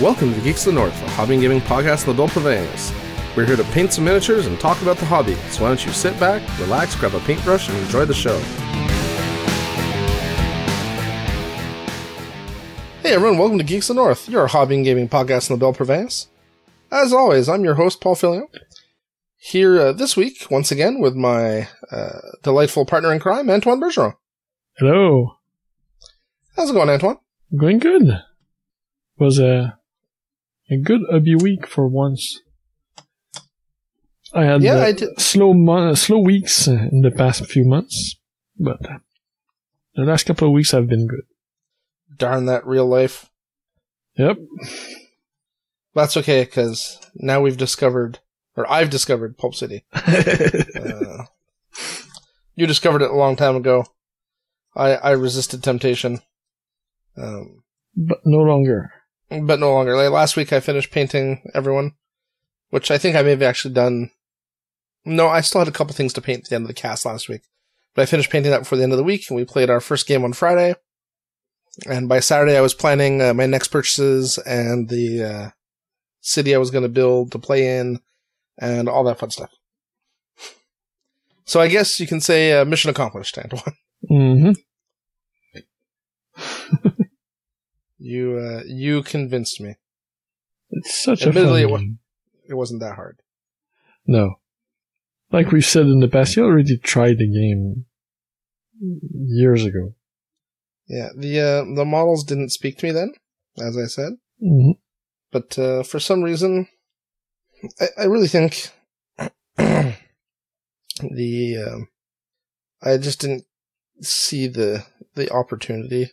Welcome to Geeks of the North, a hobby and gaming podcast in the Adult Purveyance. We're here to paint some miniatures and talk about the hobby, so why don't you sit back, relax, grab a paintbrush, and enjoy the show. Hey everyone, welcome to Geeks of the North, your hobby and gaming podcast in the Belle Province. As always, I'm your host, Paul Filio. Here uh, this week, once again, with my uh, delightful partner in crime, Antoine Bergeron. Hello. How's it going, Antoine? Going good. Was a a good hobby week for once. I had Yeah, uh, I did- slow mon- slow weeks uh, in the past few months, but the last couple of weeks have been good. Darn that real life. Yep. That's okay, because now we've discovered, or I've discovered Pulp City. Uh, you discovered it a long time ago. I, I resisted temptation. Um, but no longer. But no longer. Like last week, I finished painting everyone, which I think I may have actually done. No, I still had a couple things to paint at the end of the cast last week, but I finished painting that before the end of the week, and we played our first game on Friday. And by Saturday, I was planning uh, my next purchases and the uh, city I was going to build to play in, and all that fun stuff. So I guess you can say uh, mission accomplished, Antoine. hmm You uh, you convinced me. It's such a fun it game. It wasn't that hard. No. Like we've said in the past, you already tried the game years ago. Yeah, the uh, the models didn't speak to me then, as I said. hmm But uh, for some reason, I, I really think the um, I just didn't see the the opportunity.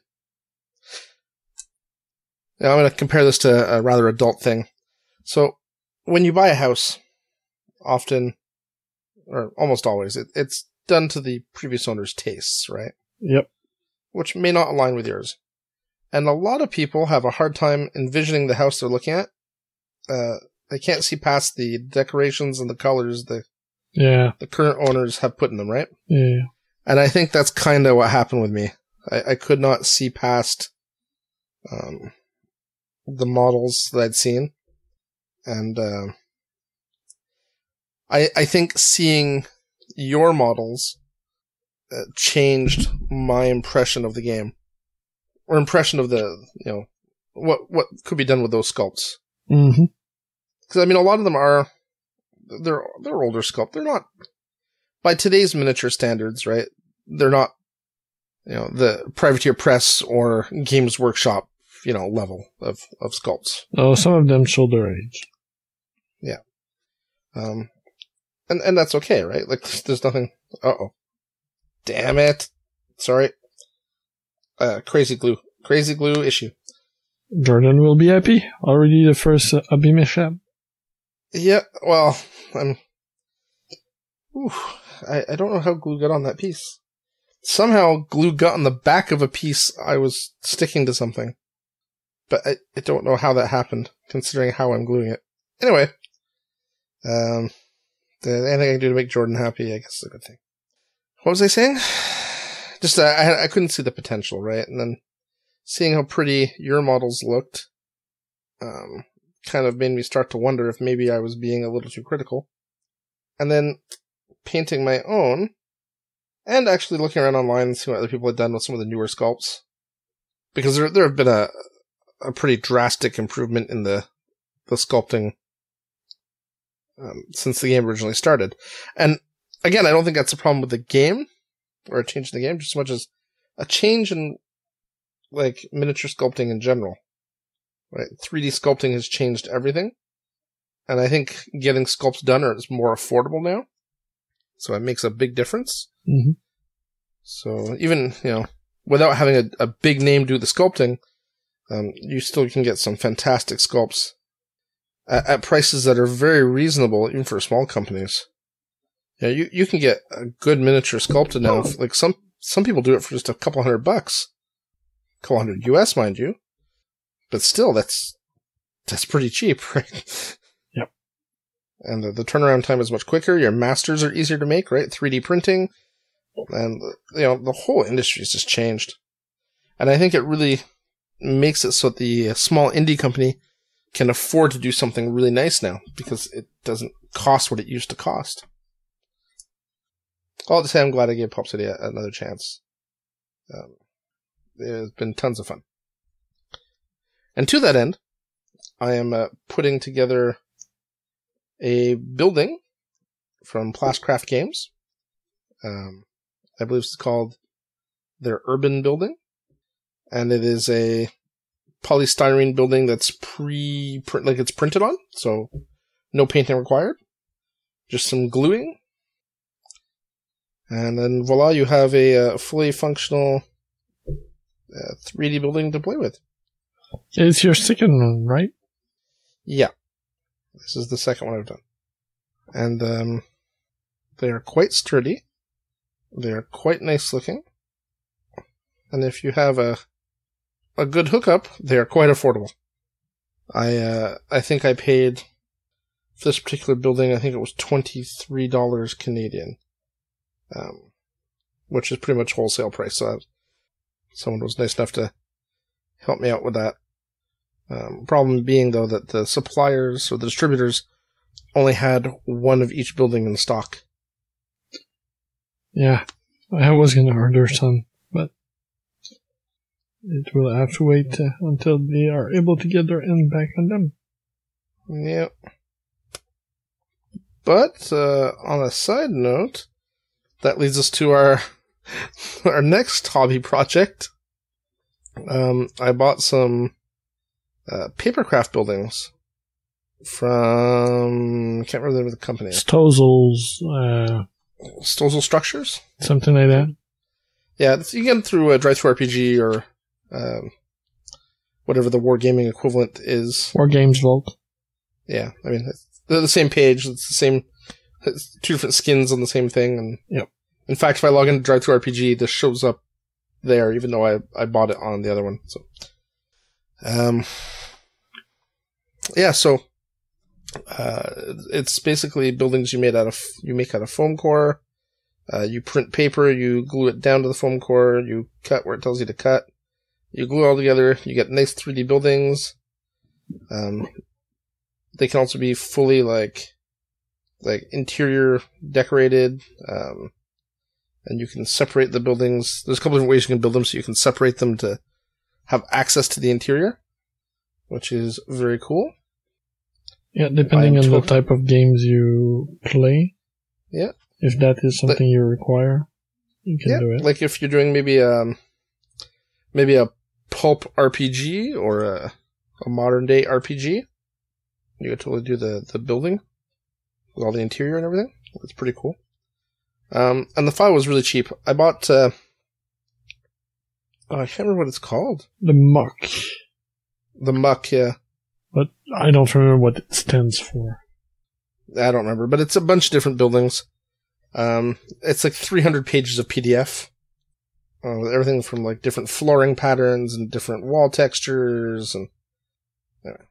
Now I'm going to compare this to a rather adult thing. So, when you buy a house, often, or almost always, it, it's done to the previous owner's tastes, right? Yep. which may not align with yours. And a lot of people have a hard time envisioning the house they're looking at. Uh, they can't see past the decorations and the colors the, Yeah. the current owners have put in them, right? Yeah. And I think that's kind of what happened with me. I, I could not see past um, the models that I'd seen. And uh, I, I think seeing your models uh, changed my impression of the game. Or impression of the, you know, what, what could be done with those sculpts. Because I mean, a lot of them are they're they're older sculpt. They're not by today's miniature standards, right? They're not you know the privateer press or games workshop you know level of of sculpts. Oh, some of them show their age. Um, and and that's okay, right? Like there's nothing. Uh oh, damn it! Sorry. Uh, crazy glue, crazy glue issue. Jordan will be happy. Already the first uh. Yeah, well, I'm. Ooh, I, I don't know how glue got on that piece. Somehow glue got on the back of a piece I was sticking to something. But I, I don't know how that happened, considering how I'm gluing it. Anyway, um, the, anything I can do to make Jordan happy, I guess is a good thing. What was I saying? Just, uh, I, I couldn't see the potential, right? And then seeing how pretty your models looked, um, kind of made me start to wonder if maybe I was being a little too critical. And then painting my own, and actually looking around online and seeing what other people had done with some of the newer sculpts. Because there, there have been a, a pretty drastic improvement in the, the sculpting um, since the game originally started. And again, I don't think that's a problem with the game, or a change in the game, just as much as a change in, like, miniature sculpting in general right? 3D sculpting has changed everything. And I think getting sculpts done is more affordable now. So it makes a big difference. hmm So even, you know, without having a, a big name do the sculpting, um, you still can get some fantastic sculpts at, at prices that are very reasonable, even for small companies. Yeah, you, you can get a good miniature sculpted now. Like some, some people do it for just a couple hundred bucks. A couple hundred US, mind you. But still, that's, that's pretty cheap, right? Yep. And the, the turnaround time is much quicker. Your masters are easier to make, right? 3D printing. And, you know, the whole industry has just changed. And I think it really makes it so that the small indie company can afford to do something really nice now because it doesn't cost what it used to cost. All to say, I'm glad I gave Pulp City a- another chance. Um, it's been tons of fun. And to that end, I am uh, putting together a building from Plascraft Games. Um, I believe it's called their Urban Building, and it is a polystyrene building that's pre like it's printed on, so no painting required, just some gluing, and then voila, you have a uh, fully functional uh, 3D building to play with. It's your second one, right? Yeah, this is the second one I've done, and um, they are quite sturdy. They are quite nice looking, and if you have a a good hookup, they are quite affordable. I uh, I think I paid for this particular building. I think it was twenty three dollars Canadian, um, which is pretty much wholesale price. So someone was nice enough to help me out with that. Um, problem being though that the suppliers or the distributors only had one of each building in stock. Yeah. I was gonna order some, it will have to wait uh, until they are able to get their end back on them. Yep. But uh, on a side note, that leads us to our our next hobby project. Um, I bought some uh, papercraft buildings from I can't remember the name of the company. Stozels, uh, Stozel Structures. something like that. Yeah, you get them through a DriveThruRPG or um, whatever the wargaming equivalent is. War Games Vault. Yeah, I mean they're the same page. It's the same. It's two different skins on the same thing, and Yep. In fact, if I log into DriveThruRPG, this shows up there, even though I I bought it on the other one. So, um, yeah. So, uh, it's basically buildings you made out of you make out of foam core. Uh, you print paper, you glue it down to the foam core, you cut where it tells you to cut. You glue all together, you get nice 3D buildings. Um, they can also be fully like like interior decorated um, and you can separate the buildings there's a couple different ways you can build them so you can separate them to have access to the interior which is very cool Yeah, depending on the type of games you play. Yeah. If that is something you require, you can yeah do it. like if you're doing maybe um maybe a pulp rpg or a, a modern day rpg you could totally do the the building with all the interior and everything? It's pretty cool. Um and the file was really cheap. I bought uh oh, i can't remember what it's called. The muck, the muck yeah. But I don't remember what it stands for. I don't remember, but it's a bunch of different buildings. Um, it's like 300 pages of PDF. Uh, with everything from like different flooring patterns and different wall textures and anyway.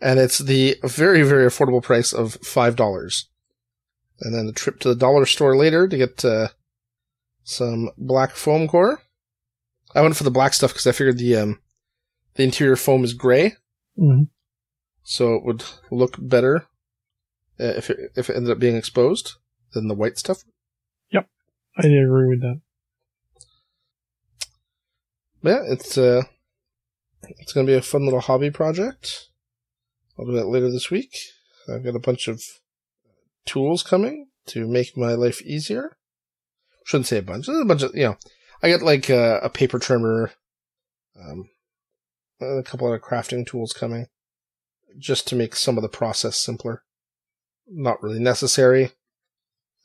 and it's the very very affordable price of five dollars, and then a trip to the dollar store later to get uh, some black foam core. I went for the black stuff because I figured the um, the interior foam is gray, hmm so it would look better uh, if it, if it ended up being exposed than the white stuff. Yep, I agree with that. Yeah, it's uh, it's gonna be a fun little hobby project. I'll do that later this week. I've got a bunch of tools coming to make my life easier. Shouldn't say a bunch. A bunch of you know. I got like uh, a paper trimmer, um, a couple other crafting tools coming, just to make some of the process simpler. Not really necessary,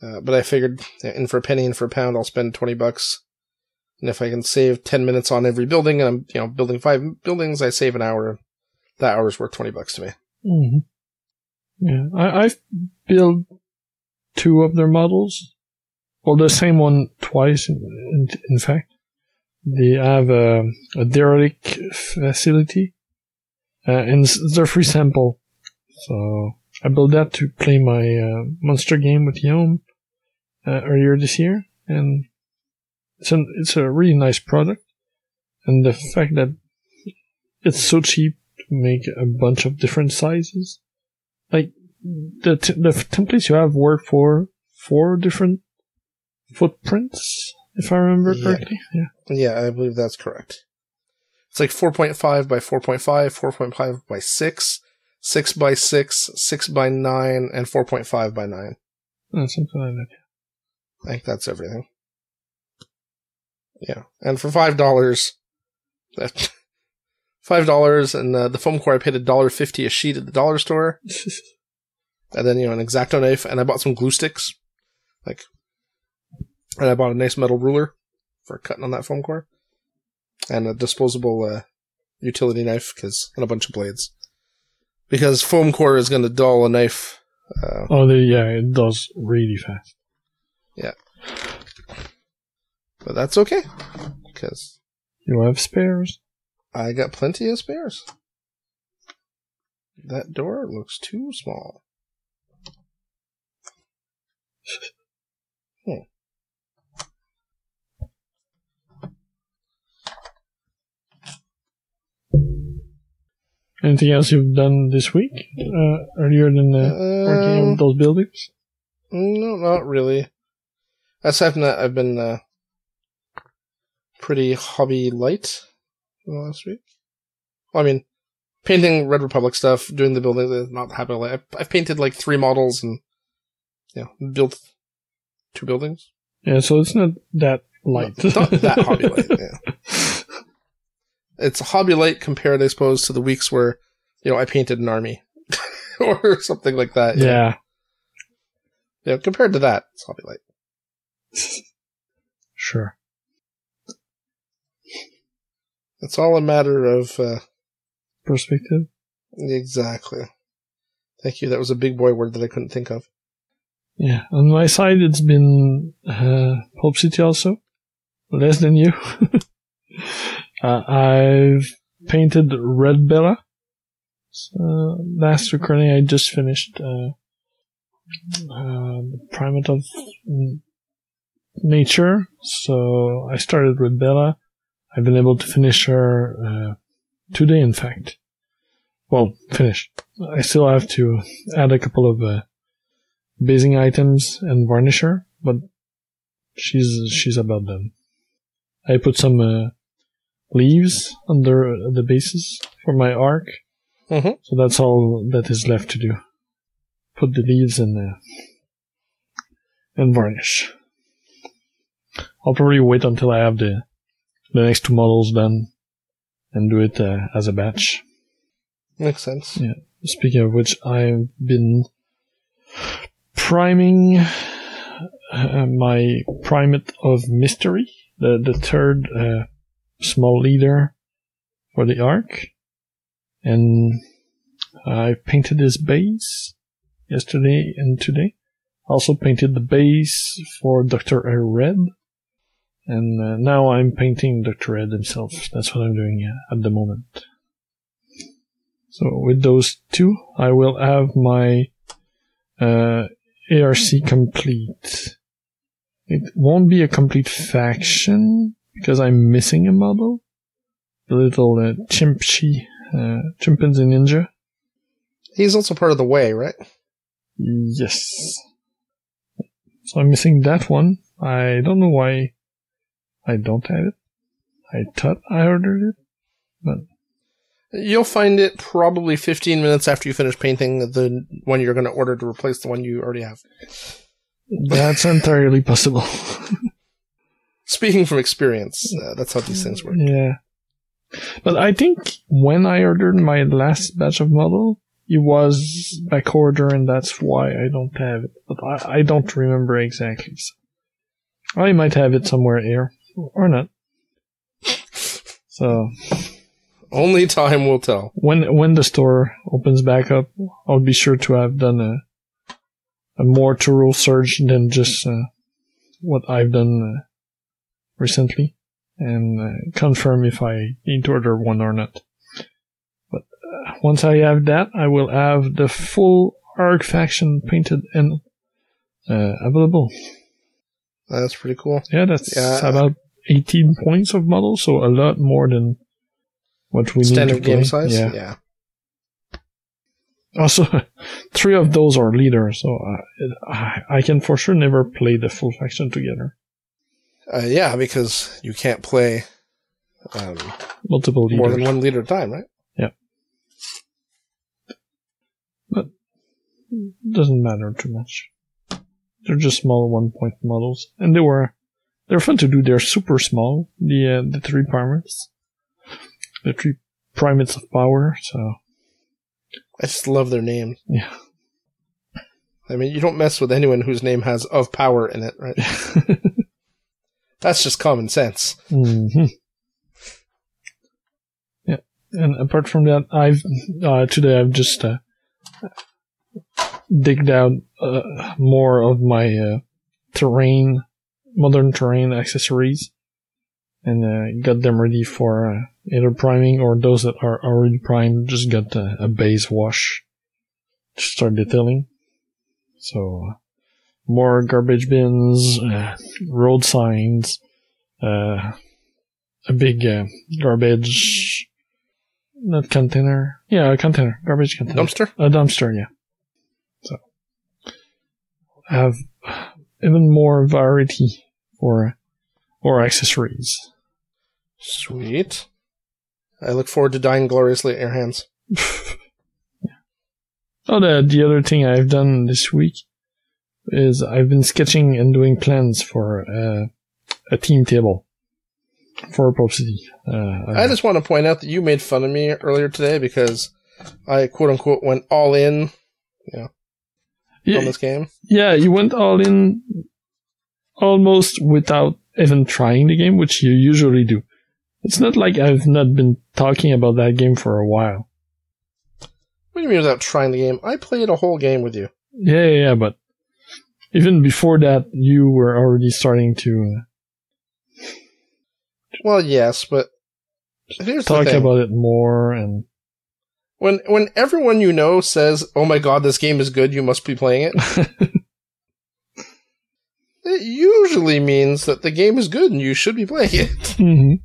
uh, but I figured in for a penny, in for a pound, I'll spend twenty bucks and if I can save 10 minutes on every building and I'm, you know, building five buildings, I save an hour. That hour's worth 20 bucks to me. hmm Yeah, I, I've built two of their models. Well, the same one twice, in, in, in fact. They have a, a derelict facility, uh, and a free sample. So I built that to play my uh, monster game with Yom uh, earlier this year, and it's an, it's a really nice product. And the fact that it's so cheap to make a bunch of different sizes. Like the t- the templates you have work for four different footprints, if I remember Yeah. correctly. Yeah. Yeah, I believe that's correct. It's like 4.5 by 4.5, 4.5 by 6, 6 by 6, 6 by 9, and 4.5 by 9. Uh, something like that. I think that's everything. Yeah. And for $5, that, $5 and uh, the foam core I paid a dollar fifty a sheet at the dollar store. And then, you know, an X-Acto knife, and I bought some glue sticks. Like, and I bought a nice metal ruler for cutting on that foam core. And a disposable, uh, utility knife, cause, and a bunch of blades. Because foam core is gonna dull a knife, uh, oh, the, yeah, it does really fast. But that's okay. Cause You have spares. I got plenty of spares. That door looks too small. Hmm. Anything else you've done this week? Uh, earlier than uh, working on Um, those buildings? No, not really. Aside from that, I've been uh, pretty hobby light last week. Well, I mean, painting Red Republic stuff, doing the building, uh, not hobby light. I've, I've painted like three models and, you know, built two buildings. Yeah, so it's not that light. Not that hobby light, yeah. It's a hobby light compared, I suppose, to the weeks where, you know, I painted an army. or something like that. yeah. Yeah, compared to that, it's hobby light. Sure. It's all a matter of, uh, Perspective. Exactly. Thank you. That was a big boy word that I couldn't think of. Yeah. On my side, it's been uh, Pulp City also. Less than you. uh, I've painted Red Bella. So last recording, I just finished uh, uh, the Primate of Nature. So I started with Bella. I've been able to finish her uh, today, in fact. Well, finished. I still have to add a couple of uh, basing items and varnisher, but she's she's about done. I put some uh, leaves under the bases for my arc, Mhm. so that's all that is left to do. Put the leaves in uh, and varnish. I'll probably wait until I have the the next two models done and do it uh, as a batch. Makes sense. Yeah. Speaking of which, I've been priming uh, my primate of mystery, the the third uh, small leader for the arc, and I painted his base yesterday and today. Also painted the base for Doctor Red, and uh, now I'm painting Doctor Red himself. That's what I'm doing at the moment. So with those two, I will have my uh, ARC complete. It won't be a complete faction because I'm missing a model. The little uh, chimpsy, uh, chimpanzee ninja. He's also part of the way, right? Yes. So I'm missing that one. I don't know why I don't have it. I thought I ordered it, but You'll find it probably 15 minutes after you finish painting the one you're going to order to replace the one you already have. that's entirely possible. Speaking from experience, uh, that's how these things work. Yeah. But I think when I ordered my last batch of model, it was back order and that's why I don't have it. But I, I don't remember exactly. So I might have it somewhere here. Or not. So Only time will tell. when when the store opens back up, I'll be sure to have done a a more thorough search than just uh, what I've done uh, recently, and uh, confirm if I need to order one or not. But uh, once I have that, I will have the full Arc faction painted and uh, available. That's pretty cool. Yeah, that's Yeah. about 18 points of model, so a lot more than what we need Standard to play. game size? Yeah. yeah. Also, three of those are leaders, so uh, it, I, I can for sure never play the full faction together. Uh, yeah, because you can't play um, Multiple leaders. more than one leader at a time, right? Yeah, but doesn't matter too much. They're just small one point models, and they were they're fun to do. They're super small. The uh, the three primates, the three primates of power. So I just love their name. yeah, I mean, you don't mess with anyone whose name has of power in it, right? That's just common sense. hmm yeah. And apart from that, I've uh, today I've just uh, digged out uh, more of my uh, terrain, modern terrain accessories, and uh, got them ready for uh, either priming or those that are already primed. Just got a base wash to start detailing. So uh, more garbage bins, uh, road signs, uh, a big uh, garbage. Not container. Yeah, a container. Garbage container. Dumpster? A dumpster, yeah. Have even more variety for or accessories. Sweet. I look forward to dying gloriously at your hands. Oh, the the other thing I've done this week is I've been sketching and doing plans for uh, a team table for Pulp City. Uh, I just want to point out that you made fun of me earlier today because I quote unquote went all in on yeah, this game. yeah, you went all in almost without even trying the game, which you usually do. It's not like I've not been talking about that game for a while. What do you mean without trying the game? I played a whole game with you. Yeah, yeah, yeah, but even before that, you were already starting to uh, Well, yes, but here's talk about it more and when when everyone you know says, "Oh my god, this game is good, you must be playing it," it usually means that the game is good and you should be playing it. hmm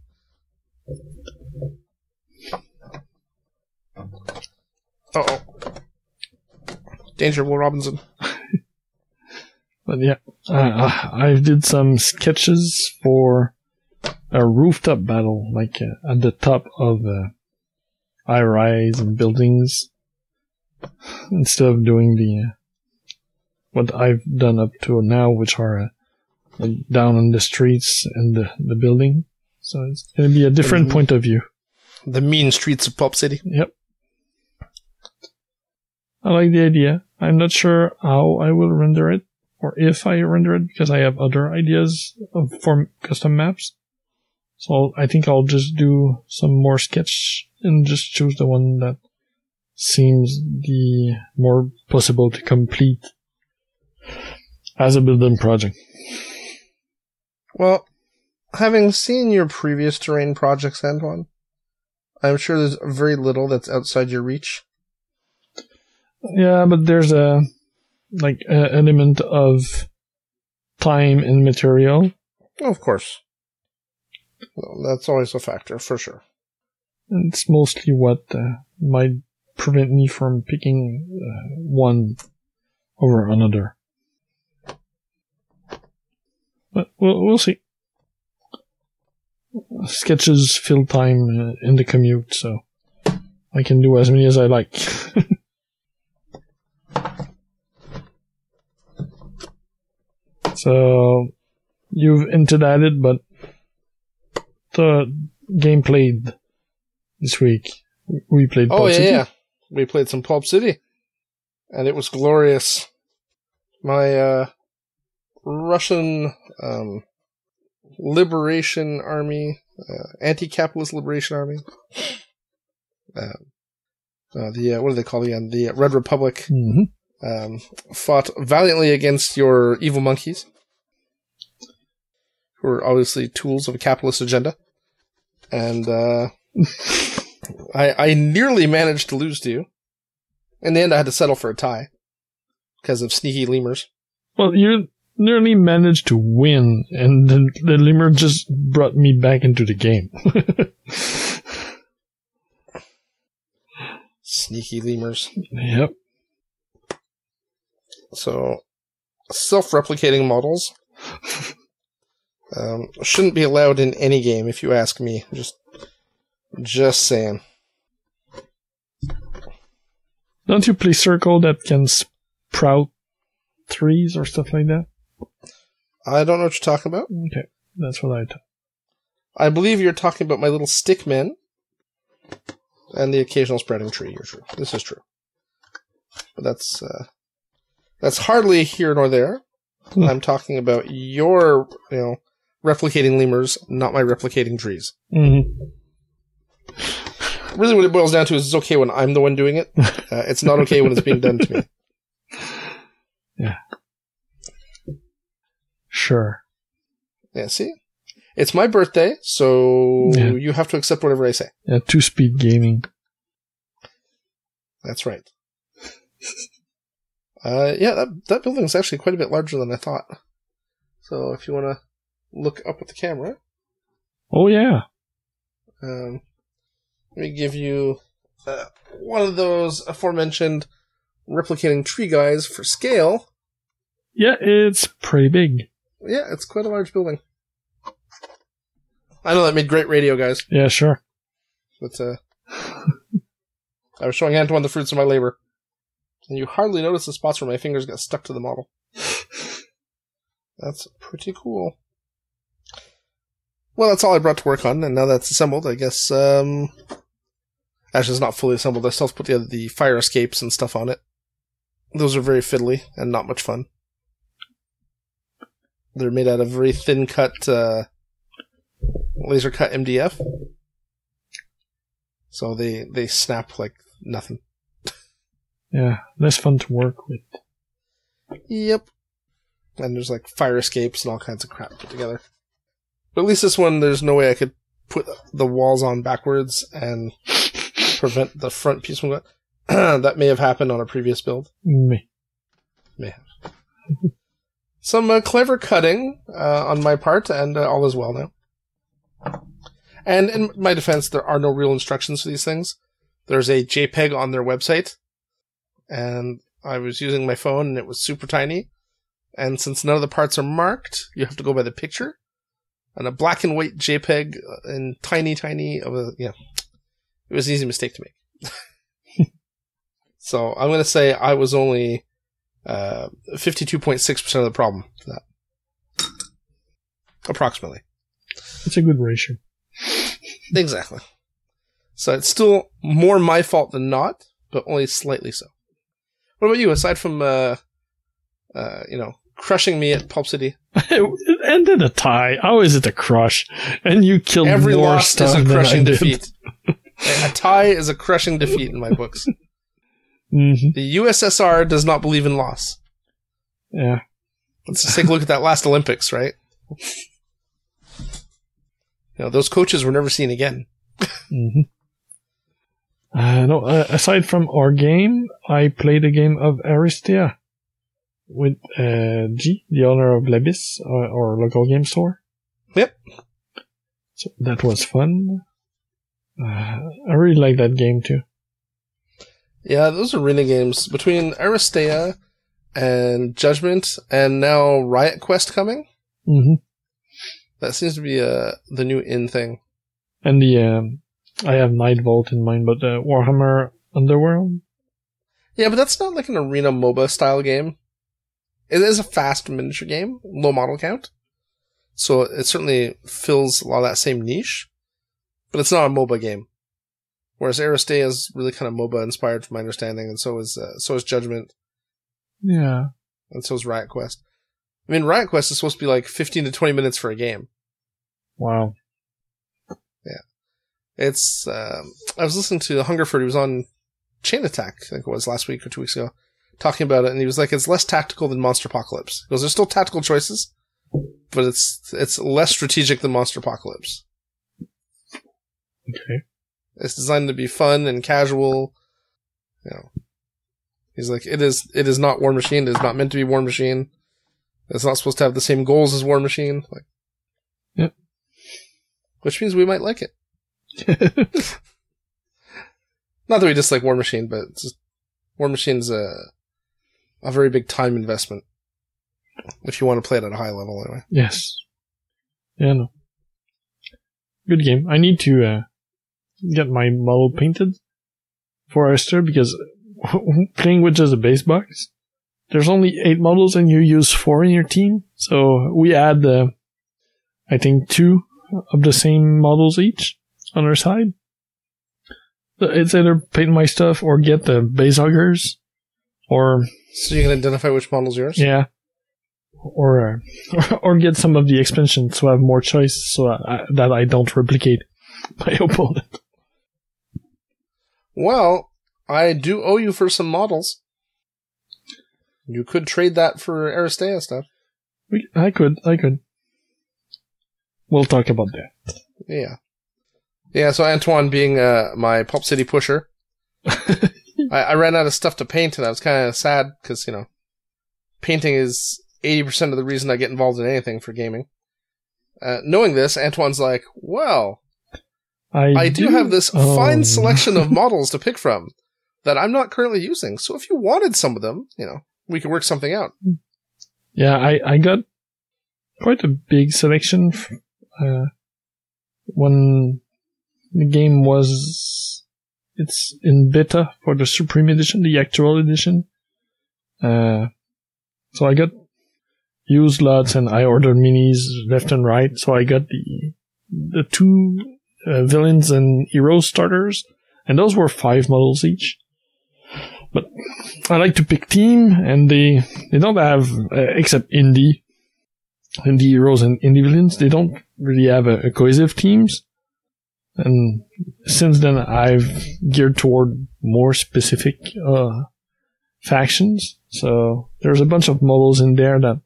Uh oh. Danger, Will Robinson. But yeah, uh, I did some sketches for a rooftop battle, like uh, at the top of uh, high rise and buildings, instead of doing the what I've done up to now, which are uh, like down on the streets and the, the building. So it's going to be a different Mhm. point of view. The mean streets of Pulp City. Yep. I like the idea. I'm not sure how I will render it or if I render it because I have other ideas of, for custom maps. So I think I'll just do some more sketch and just choose the one that seems the more possible to complete as a building project. Well, having seen your previous terrain projects, Antoine, I'm sure there's very little that's outside your reach. Yeah, but there's a like a element of time and material Of course. Well, that's always a factor, for sure. It's mostly what uh, might prevent me from picking uh, one over another. But we'll, we'll see. Sketches fill time uh, in the commute, so I can do as many as I like. so you've hinted at it, but the game played this week. We played. Oh Pop yeah, City. yeah. We played some Pulp City, and it was glorious. My uh, Russian um, Liberation Army, uh, Anti-Capitalist Liberation Army. Uh, uh, the uh, what do they call it again? The Red Republic Mhm. um, fought valiantly against your evil monkeys, who are obviously tools of a capitalist agenda. And uh, I, I nearly managed to lose to you. In the end, I had to settle for a tie because of sneaky lemurs. Well, you nearly managed to win, and the, the lemur just brought me back into the game. Sneaky lemurs. Yep. So, self-replicating models um, shouldn't be allowed in any game, if you ask me. Just, just saying. Don't you play Circle that can sprout trees or stuff like that? I don't know what you're talking about. Okay, that's what I thought. I believe you're talking about my little stick men and the occasional spreading tree. You're true. This is true. But that's uh, that's hardly here nor there. Hmm. I'm talking about your, you know, replicating lemurs, not my replicating trees. Mm-hmm. Really, what it boils down to is it's okay when I'm the one doing it. Uh, it's not okay when it's being done to me. Yeah. Sure. Yeah, see? It's my birthday, so Yeah. you have to accept whatever I say. Yeah, two speed gaming. That's right. uh, yeah, that, that building is actually quite a bit larger than I thought. So if you want to look up at the camera, Oh yeah. um, let me give you uh, one of those aforementioned replicating tree guys for scale. Yeah, it's pretty big. Yeah, it's quite a large building. I know that made great radio, guys, Yeah, sure. but uh, I was showing Antoine the fruits of my labor, and you hardly notice the spots where my fingers got stuck to the model. That's pretty cool. Well, that's all I brought to work on, and now that's assembled, I guess. Um, actually, it's not fully assembled. I still have to put the, the fire escapes and stuff on it. Those are very fiddly and not much fun. They're made out of very thin cut, uh, laser cut MDF. So they, they snap like nothing. Yeah, less fun to work with. Yep. And there's like fire escapes and all kinds of crap put together. But at least this one, there's no way I could put the walls on backwards and prevent the front piece from going. that may have happened on a previous build. Me. May have. Some uh, clever cutting uh, on my part, and uh, all is well now. And in my defense, there are no real instructions for these things. There's a JPEG on their website, and I was using my phone, and it was super tiny. And since none of the parts are marked, you have to go by the picture. And a black and white JPEG and tiny, tiny of a yeah, it was an easy mistake to make. so I'm gonna say I was only uh, 52.6% of the problem for that. Approximately. It's a good ratio. Exactly. So it's still more my fault than not, but only slightly so. What about you? Aside from, uh, uh, you know, crushing me at Pulp City, it ended a tie. How is it a crush? And you killed every more loss is a crushing defeat. a tie is a crushing defeat in my books. hmm The USSR does not believe in loss. Yeah. Let's just take a look at that last Olympics, right? You know, those coaches were never seen again. hmm Uh, no, uh, aside from our game, I played a game of Aristeia with uh, G, the owner of Lebis, our, our local game store. Yep. So that was fun. Uh, I really like that game too. Yeah, those are really games. Between Aristeia and Judgment and now Riot Quest coming, hmm that seems to be uh, the new in thing. And the um, I have Night Vault in mind, but uh, Warhammer Underworld. Yeah, but that's not like an arena MOBA style game. It is a fast miniature game, low model count. So it certainly fills a lot of that same niche, but it's not a MOBA game. Whereas Aristeia is really kind of MOBA inspired from my understanding, and so is, uh, so is Judgment, Yeah. and so is Riot Quest. I mean, Riot Quest is supposed to be like 15 to 20 minutes for a game. Wow. Yeah. It's, um, I was listening to Hungerford, he was on Chain Attack, I think it was last week or two weeks ago, talking about it, and he was like, it's less tactical than Monster Apocalypse. Because there's still tactical choices, but it's, it's less strategic than Monster Apocalypse. Okay. It's designed to be fun and casual. You know, he's like, it is, it is not Warmachine. It is not meant to be Warmachine. It's not supposed to have the same goals as Warmachine. Like, Yep. Which means we might like it. Not that we dislike Warmachine, but just, Warmachine's a a very big time investment if you want to play it at a high level, anyway. Yes. Yeah, no. Good game. I need to uh, get my model painted for Esther because playing with just a base box, there's only eight models and you use four in your team. So we add, uh, I think, two of the same models each on our side. It's either paint my stuff or get the base huggers or So you can identify which model's yours? yeah. Or, uh, or get some of the expansions so I have more choice so I, that I don't replicate my opponent. Well, I do owe you for some models. You could trade that for Aristeia stuff. We, I could, I could. We'll talk about that. Yeah. Yeah, so Antoine being uh, my Pulp City pusher, I, I ran out of stuff to paint and I was kind of sad because, you know, painting is 80% of the reason I get involved in anything for gaming. Uh, knowing this, Antoine's like, well, I do have this oh. fine selection of models to pick from that I'm not currently using. So if you wanted some of them, you know, we could work something out. Yeah, I, I got quite a big selection f- uh, when the game was it's in beta for the Supreme Edition, the actual edition. Uh, so I got used lots and I ordered minis left and right. So I got the the two uh, villains and heroes starters, and those were five models each. But I like to pick team, and they they don't have uh, except indie, indie heroes and indie villains. They don't really have a, a cohesive teams. And since then, I've geared toward more specific uh, factions. So there's a bunch of models in there that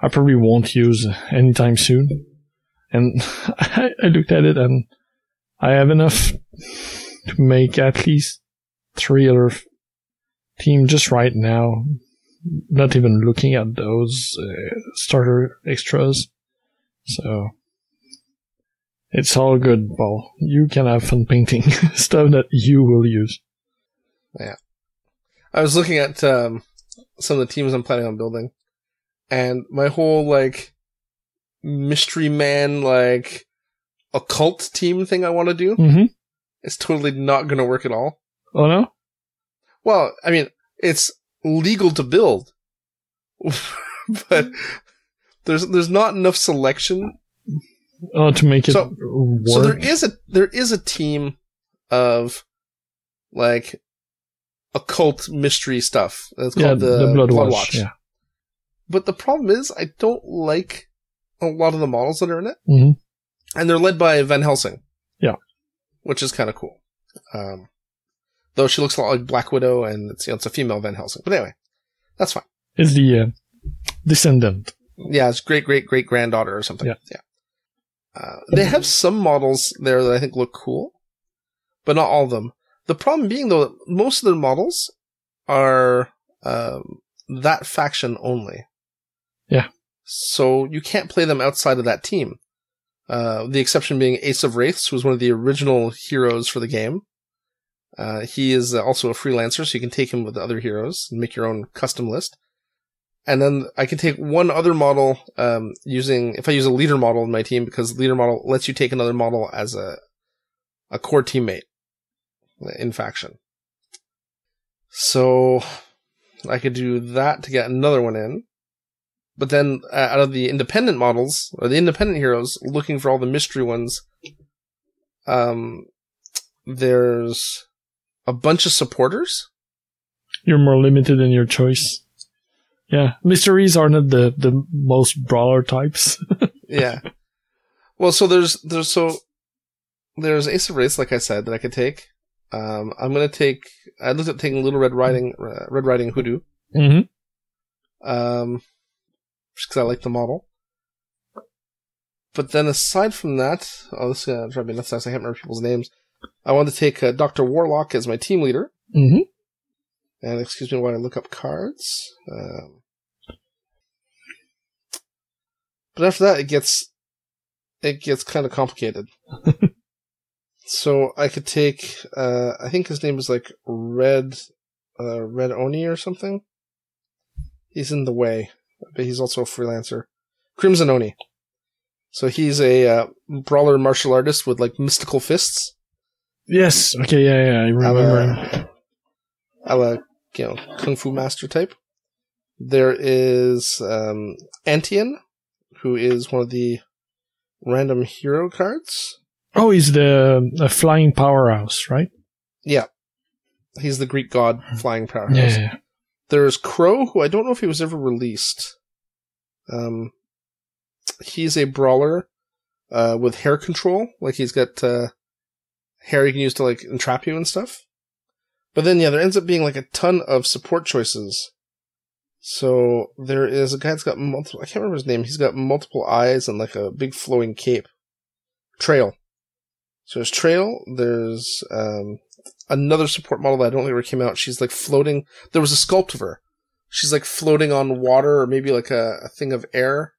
I probably won't use anytime soon. And I, I looked at it, and I have enough to make at least three other f- team just right now. Not even looking at those uh, starter extras. So it's all good, Paul. You can have fun painting stuff that you will use. Yeah. I was looking at um, some of the teams I'm planning on building, and my whole like mystery man like occult team thing I want to do Mm-hmm. is totally not going to work at all. Oh no? Well, I mean, it's legal to build, but there's there's not enough selection. Oh, to make it So- work. So there is a there is a team of like occult mystery stuff. It's yeah, called the, the, Blood, Blood Watch. Watch. Yeah. But the problem is, I don't like a lot of the models that are in it, hmm and they're led by Van Helsing. Yeah. which is kind of cool. Um, though she looks a lot like Black Widow, and it's you know, it's a female Van Helsing. But anyway, that's fine. Is the uh, descendant. Yeah, it's great great great granddaughter or something. Yeah. yeah. Uh, they have some models there that I think look cool, but not all of them. The problem being though, most of their models are um, that faction only. Yeah. So you can't play them outside of that team. Uh, the exception being Ace of Wraiths, who was one of the original heroes for the game. Uh, he is also a freelancer, so you can take him with other heroes and make your own custom list. And then I can take one other model, um, using, if I use a leader model in my team, because leader model lets you take another model as a, a core teammate in faction. So I could do that to get another one in. But then uh, out of the independent models, or the independent heroes, looking for all the mystery ones, um, there's a bunch of supporters. You're more limited in your choice. Yeah, mysteries are not the the most brawler types. yeah. Well, so there's there's so there's Ace of Wraiths, like I said, that I could take. Um, I'm gonna take. I looked at taking Little Red Riding, uh, Red Riding Hoodoo, mm-hmm. um, because I like the model. But then aside from that, oh, this is gonna drive me nuts. I can't remember people's names. I want to take uh, Doctor Warlock as my team leader, Mm-hmm. and excuse me while I look up cards. Um, but after that, it gets it gets kind of complicated. So I could take, uh, I think his name is like Red, uh, Red Oni or something. He's in the way, but he's also a freelancer. Crimson Oni. So he's a uh, brawler martial artist with like mystical fists. Yes. Okay. Yeah. Yeah. I remember him. A la, you know, kung fu master type. There is um, Antian, who is one of the random hero cards. Oh, he's the, flying powerhouse, right? Yeah, he's the Greek god flying powerhouse. Yeah. yeah. There's Crow, who I don't know if he was ever released. Um, he's a brawler uh, with hair control. Like he's got uh, hair you can use to like entrap you and stuff. But then yeah, there ends up being like a ton of support choices. So there is a guy that's got multiple. I can't remember his name. He's got multiple eyes and like a big flowing cape. Trail. So there's Trail. There's um, another support model that I don't think ever came out. She's like floating. There was a sculpt of her. She's like floating on water or maybe like a, a thing of air.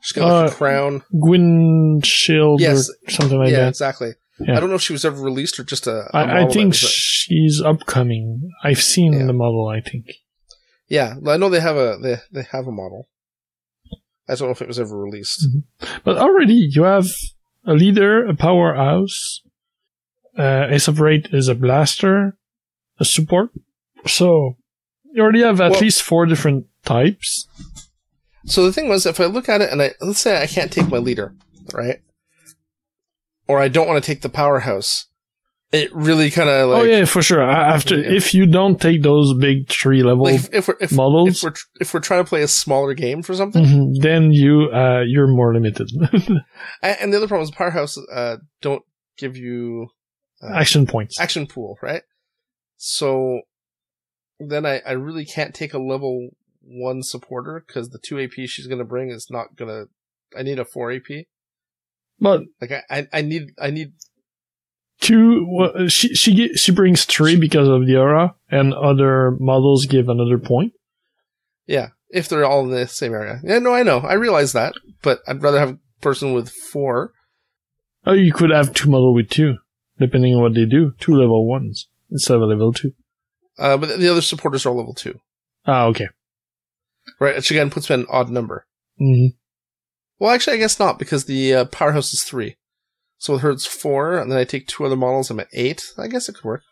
She's got like Uh, a crown. Gwyn Shield Yes. or something like yeah, that. Yeah, exactly. Yeah. I don't know if she was ever released or just a. a I, I model that think she's upcoming. I've seen Yeah. the model. I think. Yeah, I know they have a they they have a model. I don't know if it was ever released. But already you have a leader, a powerhouse. Uh, Ace of Raid is a blaster, a support. So you already have at Well- least four different types. So the thing was, if I look at it and I let's say I can't take my leader, right? Or I don't want to take the powerhouse. It really kind of like oh yeah, for sure. After Yeah. if you don't take those big tree level like if, if we're if, models, if we're if we're trying to play a smaller game for something, mhm, then you uh, you're more limited. And the other problem is powerhouse uh, don't give you uh, Action points. action pool, right? So then I, I really can't take a level one supporter because the two AP she's gonna bring is not gonna. I need a four AP. But Like I, I, I need I need two, she she she brings three because of the aura, and other models give another point. yeah if they're all in the same area. Yeah, no, I know, I realize that, but I'd rather have a person with four. Oh, you could have two model with two, depending on what they do. Two level ones instead of a level two. Uh, but the other supporters are level two, Ah, okay. right? Which again puts me at an odd number. hmm Well, actually, I guess not because the uh, powerhouse is three. So with her it's four, and then I take two other models. I'm at eight. I guess it could work.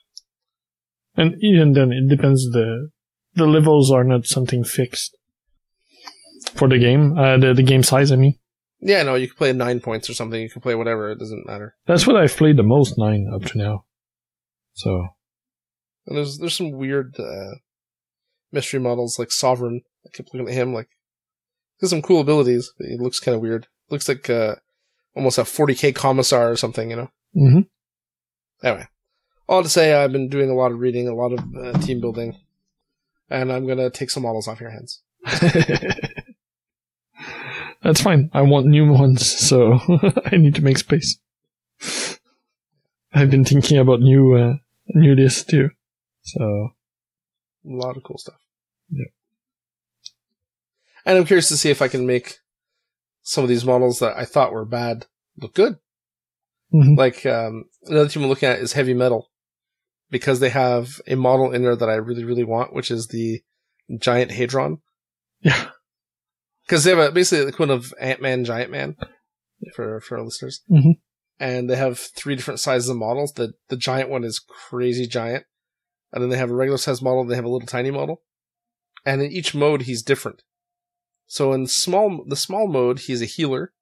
And even then, it depends. The the levels are not something fixed for the game. Uh, the the game size. I mean, Yeah, no, you can play nine points or something. You can play whatever. It doesn't matter. that's what I've played the most nine up to now. So And there's there's some weird uh, mystery models like Sovereign. I kept looking at him like he has some cool abilities. But he looks kind of weird. Looks like uh, almost a 40k commissar or something. You know. hmm Anyway, all to say, I've been doing a lot of reading, a lot of uh, team building, and I'm gonna take some models off your hands. that's fine. I want new ones, so I need to make space. I've been thinking about new uh, new lists too. So A lot of cool stuff. Yeah. And I'm curious to see if I can make some of these models that I thought were bad look good. Mhm. Like um, another team I'm looking at is Heavy Metal because they have a model in there that I really, really want, which is the giant Hadron. yeah, Because they have a, basically the equivalent of Ant Man, Giant Man for for our listeners, Mhm. and they have three different sizes of models. The the giant one is crazy giant, and then they have a regular size model. And they have a little tiny model, and in each mode he's different. So in small the small mode he's a healer,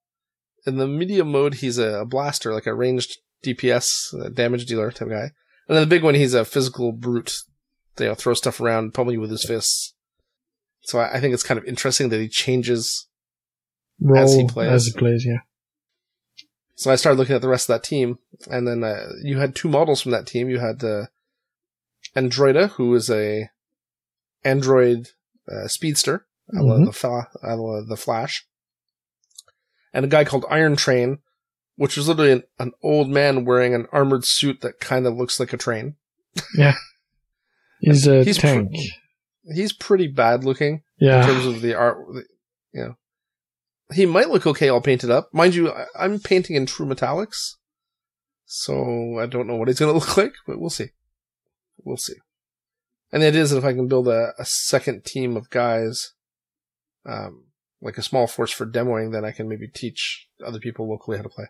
in the medium mode he's a blaster like a ranged DPS uh, damage dealer type guy, and then the big one he's a physical brute. You know, throw stuff around, pummel you with his fists. So I, I think it's kind of interesting that he changes role As he plays. As he plays, yeah. So I started looking at the rest of that team, and then uh, you had two models from that team. You had uh, Androida, who is a android uh, speedster, a la Mhm. the, fa- a la the Flash, and a guy called Iron Train, which was literally an, an old man wearing an armored suit that kind of looks like a train. Yeah, he's a He's pr- tank. He's pretty bad looking Yeah. in terms of the art. You know, he might look okay all painted up, mind you. I, I'm painting in true metallics, So I don't know what he's going to look like, but we'll see. We'll see. And the idea is that if I can build a, a second team of guys, um, like a small force for demoing, then I can maybe teach other people locally how to play.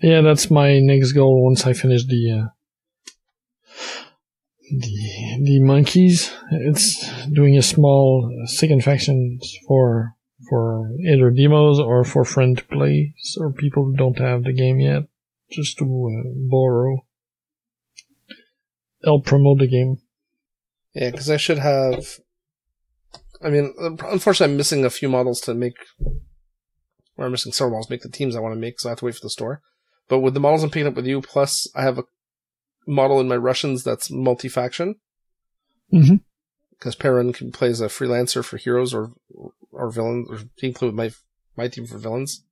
Yeah, that's my next goal once I finish the uh, the the monkeys. It's doing a small uh, second faction for for either demos or for friend to play, or people who don't have the game yet, just to uh, borrow. Help promote the game. Yeah, because I should have. I mean, unfortunately, I'm missing a few models to make. Or I'm missing several models to make the teams I want to make, so I have to wait for the store. But with the models I'm picking up with you, plus I have a model in my Russians that's multi-faction. Mhm. Because Perrin can play as a freelancer for heroes or or villains, or he can play with my my team for villains.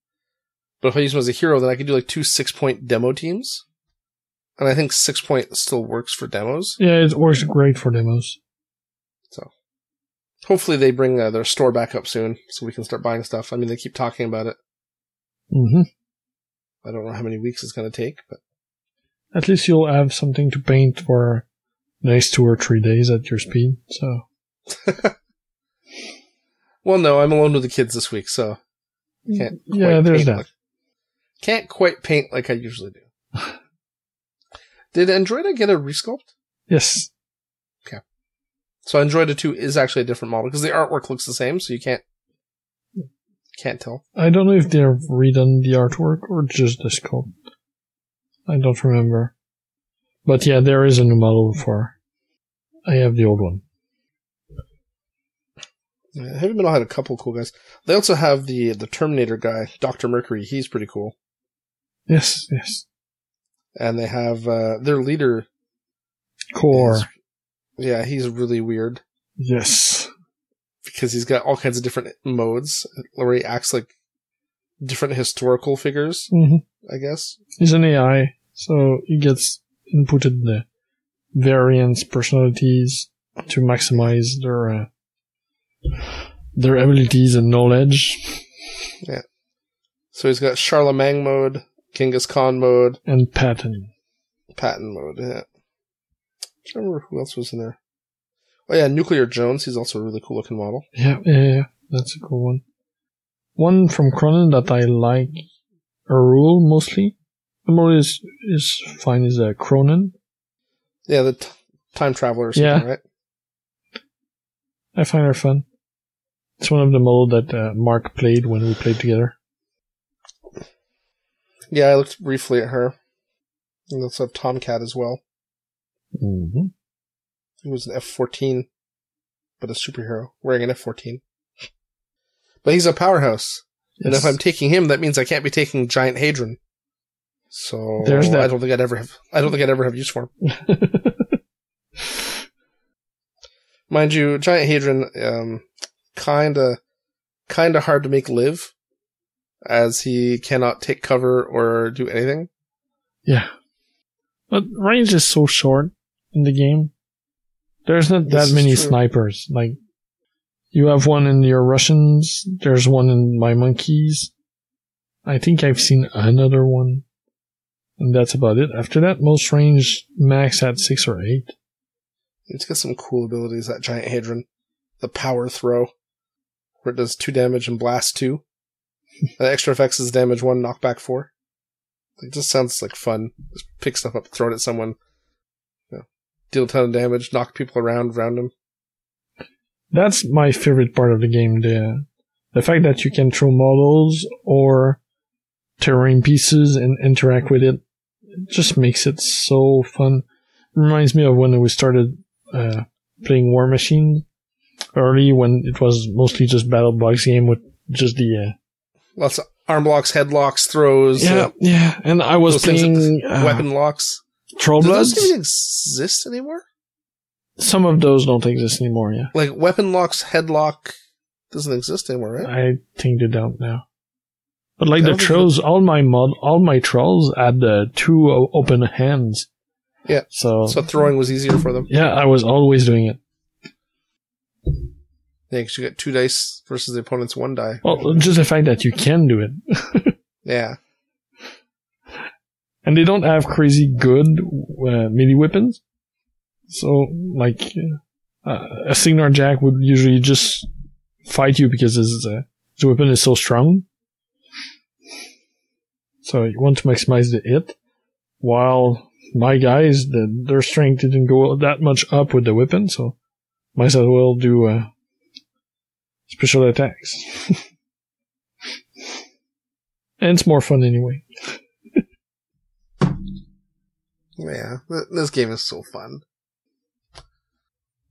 But if I use him as a hero, then I could do like two six point demo teams. And I think six point still works for demos. Yeah, it works great for demos. Hopefully they bring uh, their store back up soon so we can start buying stuff. I mean, they keep talking about it. hmm I don't know how many weeks it's going to take, but At least you'll have something to paint for the next two or three days at your speed. So well, no, I'm alone with the kids this week, so can't. Quite yeah, there's paint that. Like, can't quite paint like I usually do. Did Androida get a resculpt? Yes. So Androida 2 is actually a different model because the artwork looks the same, so you can't can't tell. I don't know if they've redone the artwork or just the sculpt. I don't remember. But yeah, there is a new model for. I have the old one. Yeah, Heavy Metal had a couple cool guys. They also have the the Terminator guy, Doctor Mercury. He's pretty cool, Yes, yes. and they have uh, their leader. Core. Yeah, he's really weird Yes. because he's got all kinds of different modes where he acts like different historical figures. hmm I guess. He's an AI, so he gets inputted the variants, personalities to maximize their uh, their abilities and knowledge Yeah. So he's got Charlemagne mode, Genghis Khan mode, and pattern. Patton mode. Yeah. I remember who else was in there. Oh yeah, Nuclear Jones. He's also a really cool looking model. Yeah, yeah, yeah. That's a cool one. One from Cronin that I like, a rule mostly. The more is is fine is uh, Cronin. Yeah, the t- time traveler Yeah. right? I find her fun. It's one of the model that uh, Mark played when we played together. Yeah, I looked briefly at her. And also have Tomcat as well. Mm-hmm. He was an F fourteen, but a superhero wearing an F fourteen. But he's a powerhouse, and if I'm taking him, that means I can't be taking Giant Hadron. So There's that. I don't think I'd ever have. I don't think I'd ever have use for him. Mind you, Giant Hadron, um, kinda, kinda hard to make live, as he cannot take cover or do anything. yeah, but range is so short in the game. There's not that many snipers. Like you have one in your Russians. There's one in my monkeys. I think I've seen another one, and that's about it. After that, most range max at six or eight. It's got some cool abilities, that Giant Hadron. The power throw, where it does two damage and blast two. the extra effects is damage one, knockback four. It just sounds like fun. Just pick stuff up, throw it at someone. Deal a ton of damage, knock people around around them. That's my favorite part of the game. The the fact that you can throw models or terrain pieces and interact with it, it just makes it so fun. Reminds me of when we started uh, playing Warmachine early, when it was mostly just battle box game with just the uh, Lots of arm blocks, headlocks, throws, yeah uh, yeah. And I was playing uh, weapon locks. Troll Do those Bloods. even exist anymore? Some of those don't exist anymore. Yeah, Like weapon locks, headlock doesn't exist anymore, right? I think they don't now. But like the trolls, all my mod, all my trolls had uh, two o- open hands. Yeah. So, So throwing was easier for them. yeah, I was always doing it. Yeah, because you get two dice versus the opponent's one die. Well, just the fact that you can do it. Yeah. And they don't have crazy good uh, melee weapons. So, like, uh, a Cygnar Jack would usually just fight you because his, uh, his weapon is so strong. So you want to maximize the hit, while my guys, the, their strength didn't go that much up with the weapon, so might as well do uh, special attacks. and it's more fun anyway. Yeah, th- this game is so fun.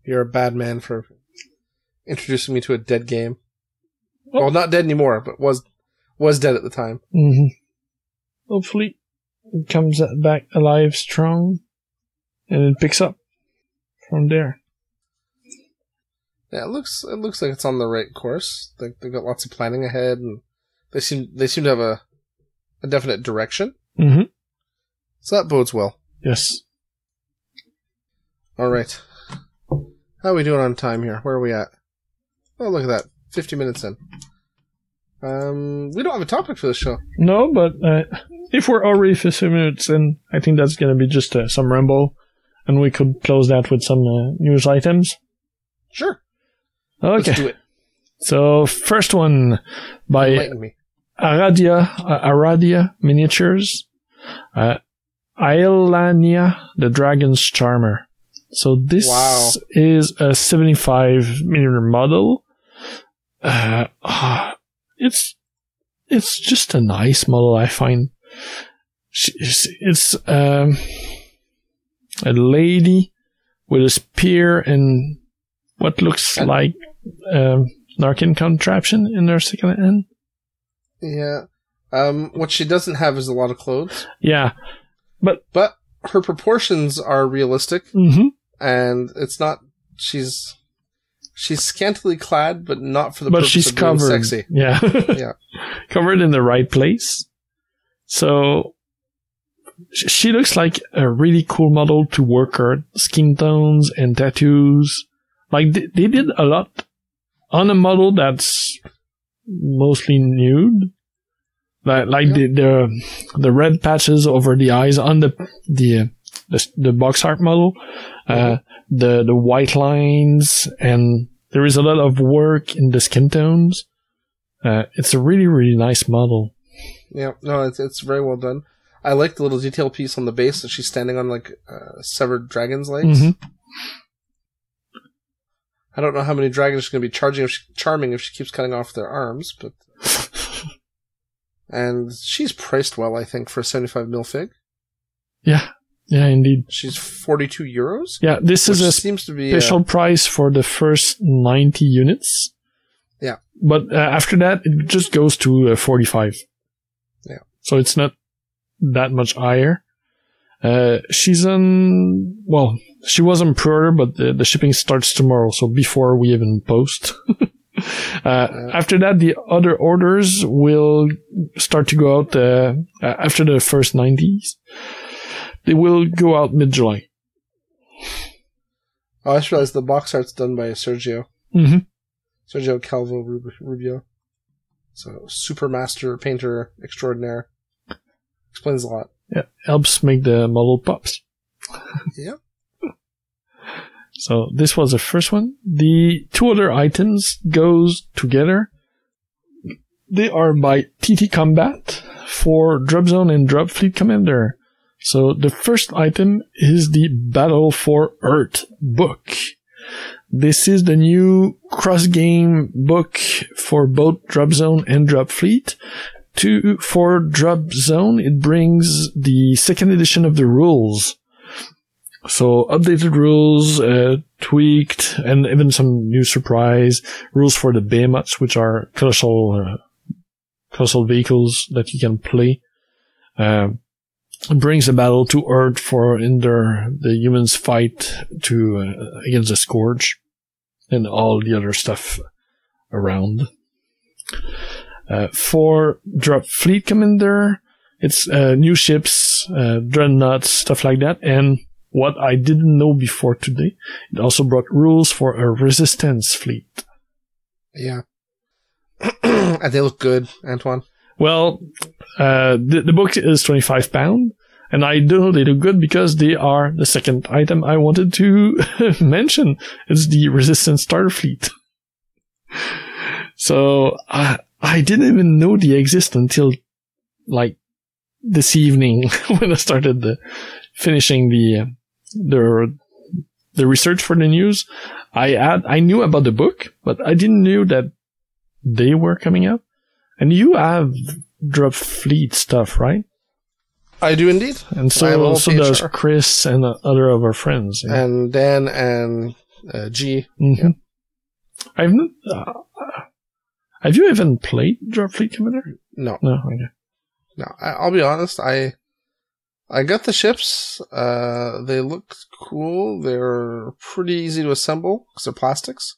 You're a bad man for introducing me to a dead game. Oh. Well, not dead anymore, but was was dead at the time. hmm Hopefully, it comes back alive strong, and it picks up from there. Yeah, it looks it looks like it's on the right course. They they've got lots of planning ahead, and they seem they seem to have a a definite direction. hmm So that bodes well. Yes. All right, how are we doing on time here? Where are we at? Oh, look at that, fifty minutes in. Um, we don't have a topic for this show. No, but uh, if we're already 50 minutes in, I think that's going to be just uh, some ramble, and we could close that with some uh, news items. Sure, Okay. let's do it. So first one by Aradia uh, Aradia Miniatures, uh, Aelania, the Dragon's Charmer. So this Wow. is a 75 millimeter model. Uh, ah, it's it's just a nice model. I find it's, it's um, a lady with a spear and what looks like um, Narcan contraption in their second hand. Yeah. Um, what she doesn't have is a lot of clothes, Yeah. But but her proportions are realistic, hmm and it's not. She's she's scantily clad, but not for the But purpose she's of being covered. sexy. Yeah. Yeah. covered in the right place. So she looks like a really cool model to work her skin tones and tattoos. Like they, they did a lot on a model that's mostly nude. Like, like Yeah. the, the the red patches over the eyes on the the the, the box art model, uh, the the white lines, and there is a lot of work in the skin tones. Uh, it's a really really nice model. Yeah, no, it's it's very well done. I like the little detail piece on the base that she's standing on, like uh, severed dragon's legs. Mhm. I don't know how many dragons she's going to be charging if she, charming if she keeps cutting off their arms, but and she's priced well, I think, for a seventy-five mil fig. Yeah, yeah, indeed. She's forty-two euros. Yeah, this is a seems to be uh, special price for the first 90 units. Yeah. But uh, after that, it just goes to uh, 45. Yeah. So it's not that much higher. Uh, she's on, well, she was on pre-order, but the, the shipping starts tomorrow, so before we even post. uh, after that, the other orders will start to go out, uh, uh, after the first 90s. They will go out mid-July. Oh, I just realized the box art's done by Sergio Mm-hmm. Sergio Calvo Rub- Rubio. So super master painter extraordinaire. Explains a lot. Yeah, helps make the model pops. Yeah. So this was the first one. The two other items goes together. They are by TT Combat for Drop Zone and Drop Fleet Commander. So the first item is the Battle for Earth book. This is the new cross game book for both Drop Zone and Drop Fleet. To for Drop Zone, it brings the second edition of the rules. So updated rules, uh, tweaked, and even some new surprise rules for the behemoths, which are colossal, uh, colossal vehicles that you can play. It brings the battle to Earth for in their the humans fight to uh, against the scourge and all the other stuff around. Uh, for drop fleet commander, it's uh, new ships, uh, dreadnoughts, stuff like that, and what I didn't know before today, it also brought rules for a resistance fleet. Yeah. and they look good, Antoine. Well, uh, the, the book is 25 pound. And I know they look good because they are the second item I wanted to mention. It's the Resistance Starter Fleet. so I, I didn't even know they exist until like this evening when I started the, finishing the, the, the research for the news. I had, I knew about the book, but I didn't know that they were coming out. And you have drop fleet stuff, right? I do indeed. And I so, all so does Chris and other of our friends. yeah. And Dan and uh, G. Mhm. I've not, uh, have you even played Drop Fleet Commander? No, No, okay. no. I'll be honest. I I got the ships. Uh, they look cool. They're pretty easy to assemble because they're plastics.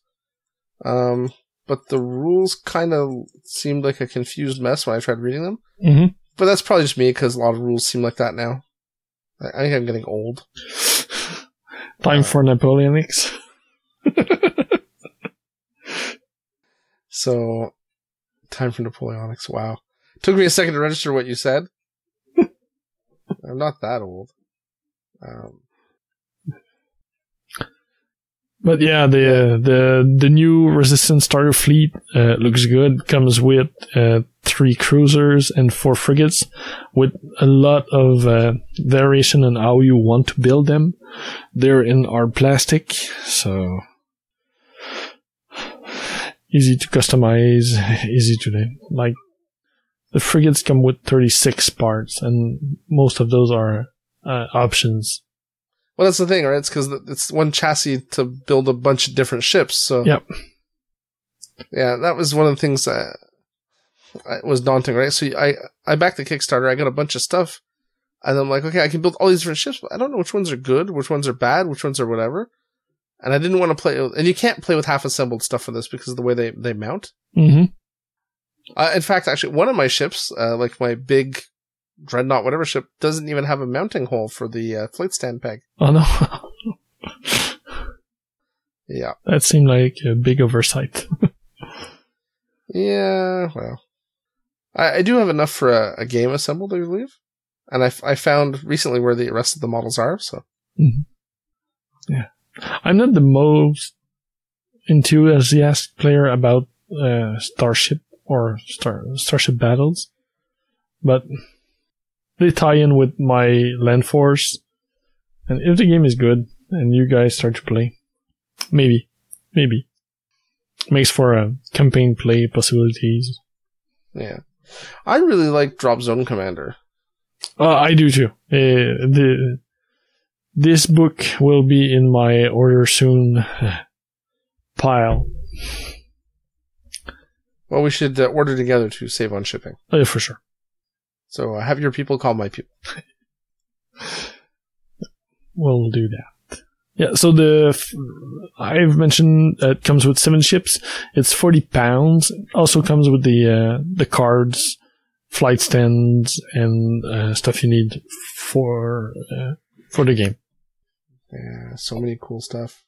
Um, but the rules kind of seemed like a confused mess when I tried reading them. hmm But that's probably just me because a lot of rules seem like that now. I, I think I'm getting old. Time for Napoleonics. So, time for Napoleonics. Wow. Took me a second to register what you said. I'm not that old. Um, But yeah, the the the new Resistance Starter Fleet uh, looks good. Comes with uh, three cruisers and four frigates, with a lot of uh, variation on how you want to build them. They're in hard plastic, so easy to customize, easy to. Like the frigates come with 36 parts, and most of those are uh, options. well, that's the thing, right? It's because it's one chassis to build a bunch of different ships. So, Yep. yeah, that was one of the things that was daunting, right? So I I backed the Kickstarter. I got a bunch of stuff, and I'm like, okay, I can build all these different ships, but I don't know which ones are good, which ones are bad, which ones are whatever. And I didn't want to play, and you can't play with half assembled stuff for this because of the way they they mount. hmm Uh, in fact, actually, one of my ships, uh, like my big dreadnought, whatever ship, doesn't even have a mounting hole for the uh, flight stand peg. Oh no. Yeah, That seemed like a big oversight. yeah. Well, I, I do have enough for a, a game assembled, I believe, and I, f- I found recently where the rest of the models are. So yeah. I'm not the most enthusiastic player about uh, Starship or Star Starship battles, but they tie in with my land force, and if the game is good and you guys start to play, maybe, maybe makes for a campaign play possibilities. yeah, I really like Drop Zone Commander. Uh, I do too. Uh, the this book will be in my order soon pile. Well, we should uh, order together to save on shipping. Oh, yeah, for sure. So uh, have your people call my people. We'll do that. Yeah. So the f- I've mentioned uh, it comes with seven ships. It's forty pounds. Also comes with the uh, the cards, flight stands, and uh, stuff you need for uh, for the game. Yeah, so many cool stuff.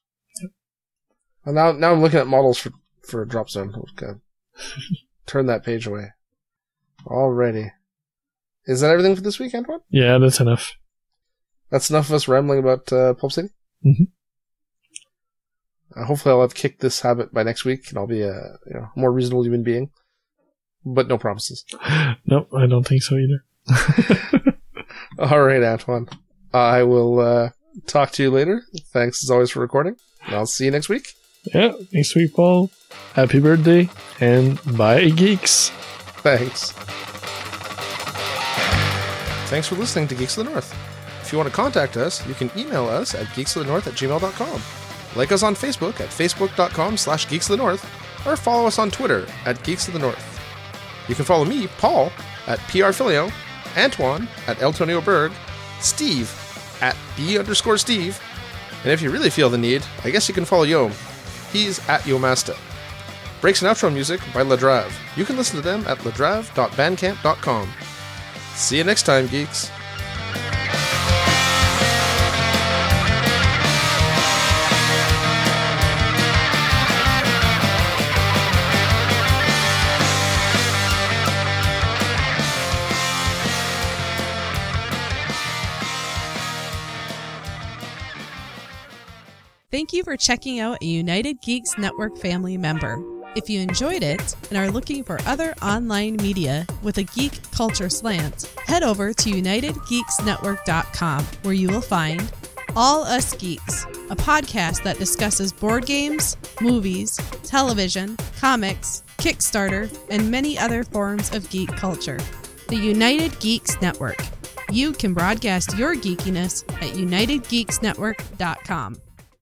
Well, now, now I'm looking at models for for a drop zone. Oh, God. Turn that page away. Alrighty. Is that everything for this week, Antoine? Yeah, that's enough. That's enough of us rambling about uh, Pulp City. Mhm. Uh, hopefully, I'll have kicked this habit by next week, and I'll be a you know, more reasonable human being. But no promises. No, I don't think so either. All right, Antoine. I will uh, talk to you later. Thanks as always for recording. And I'll see you next week. Yeah, next week, Paul. Happy birthday and bye, geeks. Thanks. Thanks for listening to Geeks of the North. If you want to contact us, you can email us at geeksofthenorth at gmail.com. Like us on Facebook at facebook.com slash geeks of the north, or follow us on Twitter at geeks of the north. You can follow me, Paul, at prfilio, Antoine at Eltonio Berg, Steve at B underscore Steve, and if you really feel the need, I guess you can follow Yom. He's at your master. Breaks and outro music by Ladrave. You can listen to them at ladrave.bandcamp.com. See you next time, geeks. Thank you for checking out a United Geeks Network family member. If you enjoyed it and are looking for other online media with a geek culture slant, head over to UnitedGeeksNetwork.com where you will find All Us Geeks, a podcast that discusses board games, movies, television, comics, Kickstarter, and many other forms of geek culture. The United Geeks Network. You can broadcast your geekiness at UnitedGeeksNetwork.com.